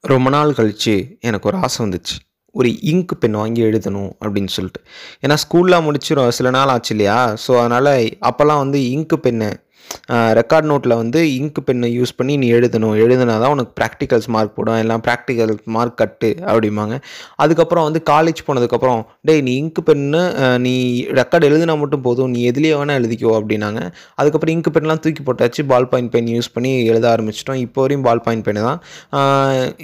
ரொம்ப நாள் கழிச்சு எனக்கு ஒரு ஆசை வந்துச்சு. ஒரு இங்க் பென் வாங்கி எழுதணும் அப்படின்னு சொல்லிட்டு. ஏன்னா ஸ்கூல்லாம் முடிச்சிடும் சில நாள் ஆச்சு இல்லையா? ஸோ அதனால் அப்போல்லாம் வந்து இங்க் பென்னு ரெக்கார்ட் நோட்டில் வந்து இங்க் பெண்ணை யூஸ் பண்ணி நீ எழுதணும். எழுதுனா தான் உனக்கு ப்ராக்டிகல்ஸ் மார்க் போடும். எல்லாம் ப்ராக்டிக்கல் மார்க் கட்டு அப்படிம்பாங்க. அதுக்கப்புறம் வந்து காலேஜ் போனதுக்கப்புறம் டேய் நீ இங்கு பென்னு நீ ரெக்கார்டு எழுதினா மட்டும் போதும். நீ எதுலேயே வேணால் எழுதிக்கோ அப்படின்னாங்க. அதுக்கப்புறம் இங்கு பென்லாம் தூக்கி போட்டாச்சு. பால் பாயிண்ட் பென் யூஸ் பண்ணி எழுத ஆரம்பிச்சிட்டோம். இப்போ வரையும் பால் பாயிண்ட் பென் தான்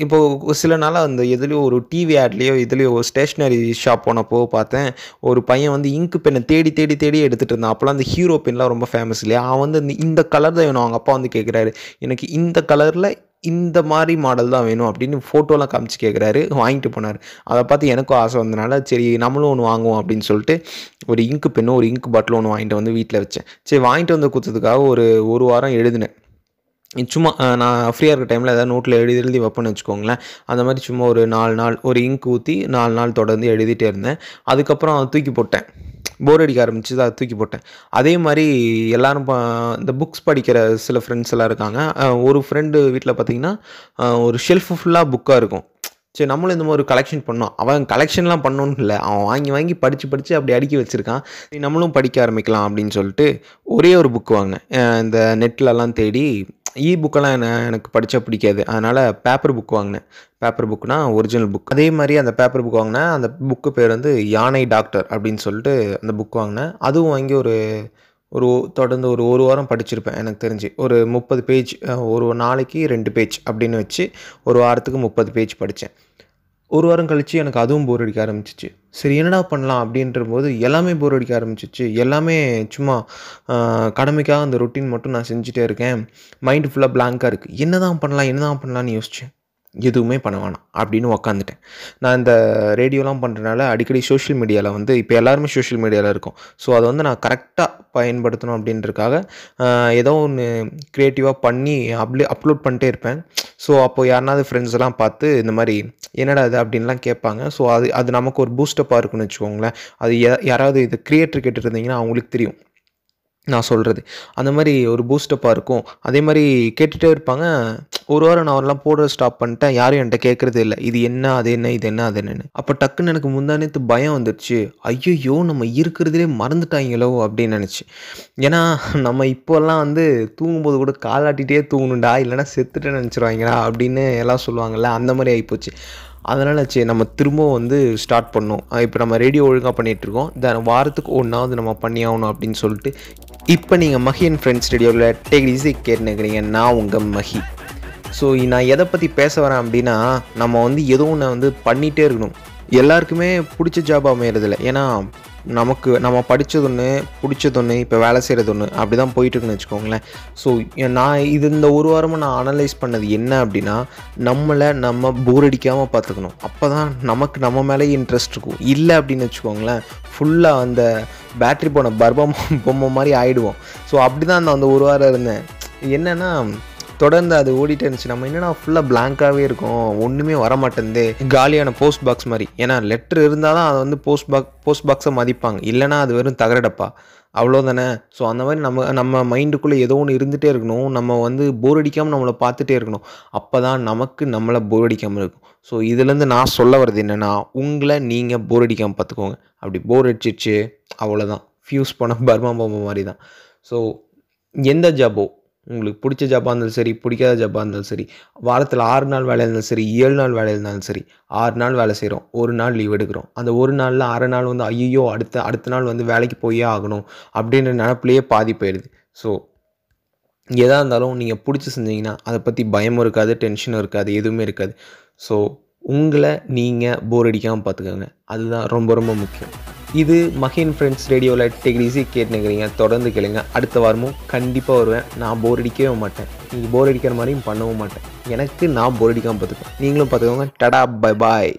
இப்போது சில நாளாக அந்த எதுலேயோ ஒரு டிவி ஆட்லேயோ இதுலேயோ ஒரு ஸ்டேஷ்னரி ஷாப் போனப்போ பார்த்தேன். ஒரு பையன் வந்து இங்கு பென்னை தேடி தேடி தேடி எடுத்துகிட்டு இருந்தான். அப்போலாம் அந்த ஹீரோ பென்லாம் ரொம்ப ஃபேமஸ் இல்லையா? அவன் வந்து இந்த- இந்த கலர் தான் வேணும். அவங்க அப்பா வந்து கேட்குறாரு எனக்கு இந்த கலரில் இந்த மாதிரி மாடல் தான் வேணும் அப்படின்னு ஃபோட்டோலாம் காமிச்சு கேட்குறாரு வாங்கிட்டு போனார். அதை பார்த்து எனக்கும் ஆசை வந்தனால சரி நம்மளும் ஒன்று வாங்குவோம் அப்படின்னு சொல்லிட்டு ஒரு இங்க் பெண்ணும் ஒரு இங்க் பாட்டிலும் ஒன்று வாங்கிட்டு வந்து வீட்டில் வச்சேன். சரி வாங்கிட்டு வந்து கொடுத்ததுக்காக ஒரு ஒரு வாரம் எழுதினேன். சும்மா நான் ஃப்ரீயாக இருக்க டைமில் ஏதாவது நோட்டில் எழுதி எழுதி வைப்பேன்னு வச்சுக்கோங்களேன். அந்த மாதிரி சும்மா ஒரு நாலு நாள் ஒரு இங்க் ஊற்றி நாலு நாள் தொடர்ந்து எழுதிட்டே இருந்தேன். அதுக்கப்புறம் தூக்கி போட்டேன். போர் அடிக்க ஆரம்பிச்சு அதை தூக்கி போட்டேன். அதே மாதிரி எல்லாரும் ப- இந்த புக்ஸ் படிக்கிற சில ஃப்ரெண்ட்ஸ் எல்லாம் இருக்காங்க. ஒரு ஃப்ரெண்டு வீட்டில் பார்த்தீங்கன்னா ஒரு ஷெல்ஃப் ஃபுல்லாக புக்காக இருக்கும். சரி நம்மளும் இந்த மாதிரி ஒரு கலெக்ஷன் பண்ணோம். அவன் கலெக்ஷன்லாம் பண்ணணும்னு இல்லை. அவன் வாங்கி வாங்கி படித்து படித்து அப்படி அடுக்கி வச்சுருக்கான். சரி நம்மளும் படிக்க ஆரம்பிக்கலாம் அப்படின்னு சொல்லிட்டு ஒரே ஒரு புக் வாங்கினேன். இந்த நெட்லலாம் தேடி இ புக்கெல்லாம் என்ன எனக்கு படித்தா பிடிக்காது. அதனால் பேப்பர் புக் வாங்கினேன். பேப்பர் புக்னா ஒரிஜினல் புக் அதே மாதிரி அந்த பேப்பர் புக் வாங்கினேன் அந்த புக்கு பேர் வந்து யானை டாக்டர் அப்படின்னு சொல்லிட்டு அந்த புக் வாங்கினேன். அதுவும் வாங்கி ஒரு ஒரு தொடர்ந்து ஒரு ஒரு வாரம் படிச்சிருப்பேன் எனக்கு தெரிஞ்சு. ஒரு முப்பது பேஜ் ஒரு நாளைக்கு ரெண்டு பேஜ் அப்படின்னு வச்சு ஒரு வாரத்துக்கு முப்பது பேஜ் படித்தேன் ஒரு வாரம் கழித்து எனக்கு அதுவும் போர் அடிக்க ஆரம்பிச்சிச்சு. சரி என்னடா பண்ணலாம் அப்படின்ற போது எல்லாமே போர் அடிக்க ஆரம்பிச்சிச்சு. எல்லாமே சும்மா கடமைக்காக அந்த ரொட்டீன் மட்டும் நான் செஞ்சுட்டே இருக்கேன். மைண்டு ஃபுல்லாக பிளாங்காக இருக்குது என்ன தான் பண்ணலாம் என்ன தான் பண்ணலான்னு யோசித்தேன் எதுவுமே பண்ண வேணாம் அப்படின்னு உக்காந்துட்டேன். நான் இந்த ரேடியோலாம் பண்ணுறதுனால அடிக்கடி சோஷியல் மீடியாவில் வந்து இப்போ எல்லாருமே சோஷியல் மீடியாவில் இருக்கும். ஸோ அதை வந்து நான் கரெக்டாக பயன்படுத்தணும் அப்படின்றதுக்காக ஏதோ ஒன்று க்ரியேட்டிவாக பண்ணி அப்ளே அப்லோட் பண்ணிட்டே இருப்பேன். ஸோ அப்போது யாருனாவது ஃப்ரெண்ட்ஸ் எல்லாம் பார்த்து இந்த மாதிரி என்னடா இது அப்படின்லாம் கேட்பாங்க. ஸோ அது அது நமக்கு ஒரு பூஸ்டப்பாக இருக்குன்னு வச்சுக்கோங்களேன். அது யாராவது இது கிரியேட்டர் கேட்டுருந்தீங்கன்னா அவங்களுக்கு தெரியும். நான் சொல்கிறது அந்த மாதிரி ஒரு பூஸ்டப்பாக இருக்கும். அதே மாதிரி கேட்டுகிட்டே இருப்பாங்க. ஒரு வாரம் நான் அவரெல்லாம் போடுற ஸ்டாப் பண்ணிட்டேன். யாரும் என்கிட்ட கேட்குறது இல்லை. இது என்ன அது என்ன இது என்ன அது என்னன்னு. அப்போ டக்குன்னு எனக்கு முந்தானத்து பயம் வந்துடுச்சு ஐயோ நம்ம இருக்கிறதுலே மறந்துட்டாங்களோ அப்படின்னு நினச்சி. ஏன்னா நம்ம இப்போல்லாம் வந்து தூங்கும்போது கூட காலாட்டிகிட்டே தூங்கணுண்டா இல்லைன்னா செத்துட்டேன்னு நினச்சிருவாங்களா அப்படின்னு எல்லாம் சொல்லுவாங்கல்ல. அந்த மாதிரி ஆகிப்போச்சு அதனால் சரி நம்ம திரும்பவும் வந்து ஸ்டார்ட் பண்ணோம் இப்போ நம்ம ரேடியோ ஒழுங்காக பண்ணிகிட்ருக்கோம் த வாரத்துக்கு ஒன்றாவது நம்ம பண்ணியாகணும் அப்படின்னு சொல்லிட்டு இப்போ நீங்கள் மஹி அண்ட் ஃப்ரெண்ட்ஸ் ரேடியோவில் டேக் ஈஸி கேட்டுனுக்கிறீங்க. நான் உங்கள் மஹி. ஸோ நான் எதை பற்றி பேச வரேன் அப்படின்னா நம்ம வந்து எதுவும் ஒன்று வந்து பண்ணிகிட்டே இருக்கணும். எல்லாருக்குமே பிடிச்ச ஜாப் அமையறதில்ல. ஏன்னா நமக்கு நம்ம படித்தது ஒன்று பிடிச்சது ஒன்று இப்போ வேலை செய்கிறது ஒன்று அப்படி தான் போயிட்டுருக்குன்னு வச்சுக்கோங்களேன். ஸோ நான் இது இந்த ஒரு வாரமாக நான் அனலைஸ் பண்ணது என்ன அப்படின்னா நம்மளை நம்ம போர் அடிக்காமல் பார்த்துக்கணும். அப்போ தான் நமக்கு நம்ம மேலே இன்ட்ரெஸ்ட் இருக்கும். இல்லை அப்படின்னு வச்சுக்கோங்களேன் ஃபுல்லாக அந்த பேட்ரி போன பர்பம் பொம்மை மாதிரி ஆகிடுவோம் ஸோ அப்படி தான் நான் அந்த ஒரு வாரம் இருந்தேன். என்னென்னா தொடர்ந்து அது ஓடிட்டே இருந்துச்சு. நம்ம என்னன்னா ஃபுல்லாக பிளாங்காகவே இருக்கும்? ஒன்றுமே வர காலியான போஸ்ட் பாக்ஸ் மாதிரி. ஏன்னா லெட்டர் இருந்தால் தான் அதை வந்து போஸ்ட் பாக் போஸ்ட் பாக்ஸை மதிப்பாங்க. இல்லைன்னா அது வெறும் தகரடப்பா. அவ்வளோதானே ஸோ அந்த மாதிரி நம்ம நம்ம மைண்டுக்குள்ளே ஏதோ ஒன்று இருந்துகிட்டே இருக்கணும். நம்ம வந்து போர் அடிக்காமல் நம்மளை பார்த்துட்டே இருக்கணும். அப்போ தான் நமக்கு நம்மளை போர் அடிக்காமல் இருக்கும். ஸோ இதுலேருந்து நான் சொல்ல வர்றது என்னென்னா உங்களை நீங்கள் போர் அடிக்காமல் பார்த்துக்கோங்க. அப்படி போர் அடிச்சிச்சு அவ்வளோதான் ஃபியூஸ் பண்ண பர்மா பொம்மை மாதிரி தான் ஸோ எந்த ஜாபோ உங்களுக்கு பிடிச்ச ஜாப்பாக இருந்தாலும் சரி பிடிக்காத ஜாப்பாக இருந்தாலும் சரி வாரத்தில் ஆறு நாள் வேலையாக இருந்தாலும் சரி ஏழு நாள் வேலையாக இருந்தாலும் சரி ஆறு நாள் வேலை செய்கிறோம் ஒரு நாள் லீவ் எடுக்கிறோம். அந்த ஒரு நாளில் அரை நாள் வந்து ஐயோ அடுத்த அடுத்த நாள் வந்து வேலைக்கு போயே ஆகணும் அப்படின்ற நினப்புலையே பாதி போயிடுது ஸோ எதாக இருந்தாலும் நீங்கள் பிடிச்சி செஞ்சீங்கன்னா அதை பற்றி பயமும் இருக்காது டென்ஷனும் இருக்காது எதுவுமே இருக்காது. ஸோ உங்களை நீங்கள் போர் அடிக்காமல் பார்த்துக்கோங்க. அதுதான் ரொம்ப ரொம்ப முக்கியம். இது மஹின் ஃப்ரெண்ட்ஸ் ரேடியோவில் டெக்ரிசி கேட்டுனுக்கிறீங்க. தொடர்ந்து கேளுங்க. அடுத்த வாரமும் கண்டிப்பாக வருவேன். நான் போர் அடிக்கவே மாட்டேன். நீங்கள் போர் அடிக்கிற மாதிரியும் பண்ணவும் மாட்டேன். எனக்கு நான் போர் அடிக்காமல் பார்த்துக்கோங்க நீங்களும் பார்த்துக்கோங்க டடா பை பாய்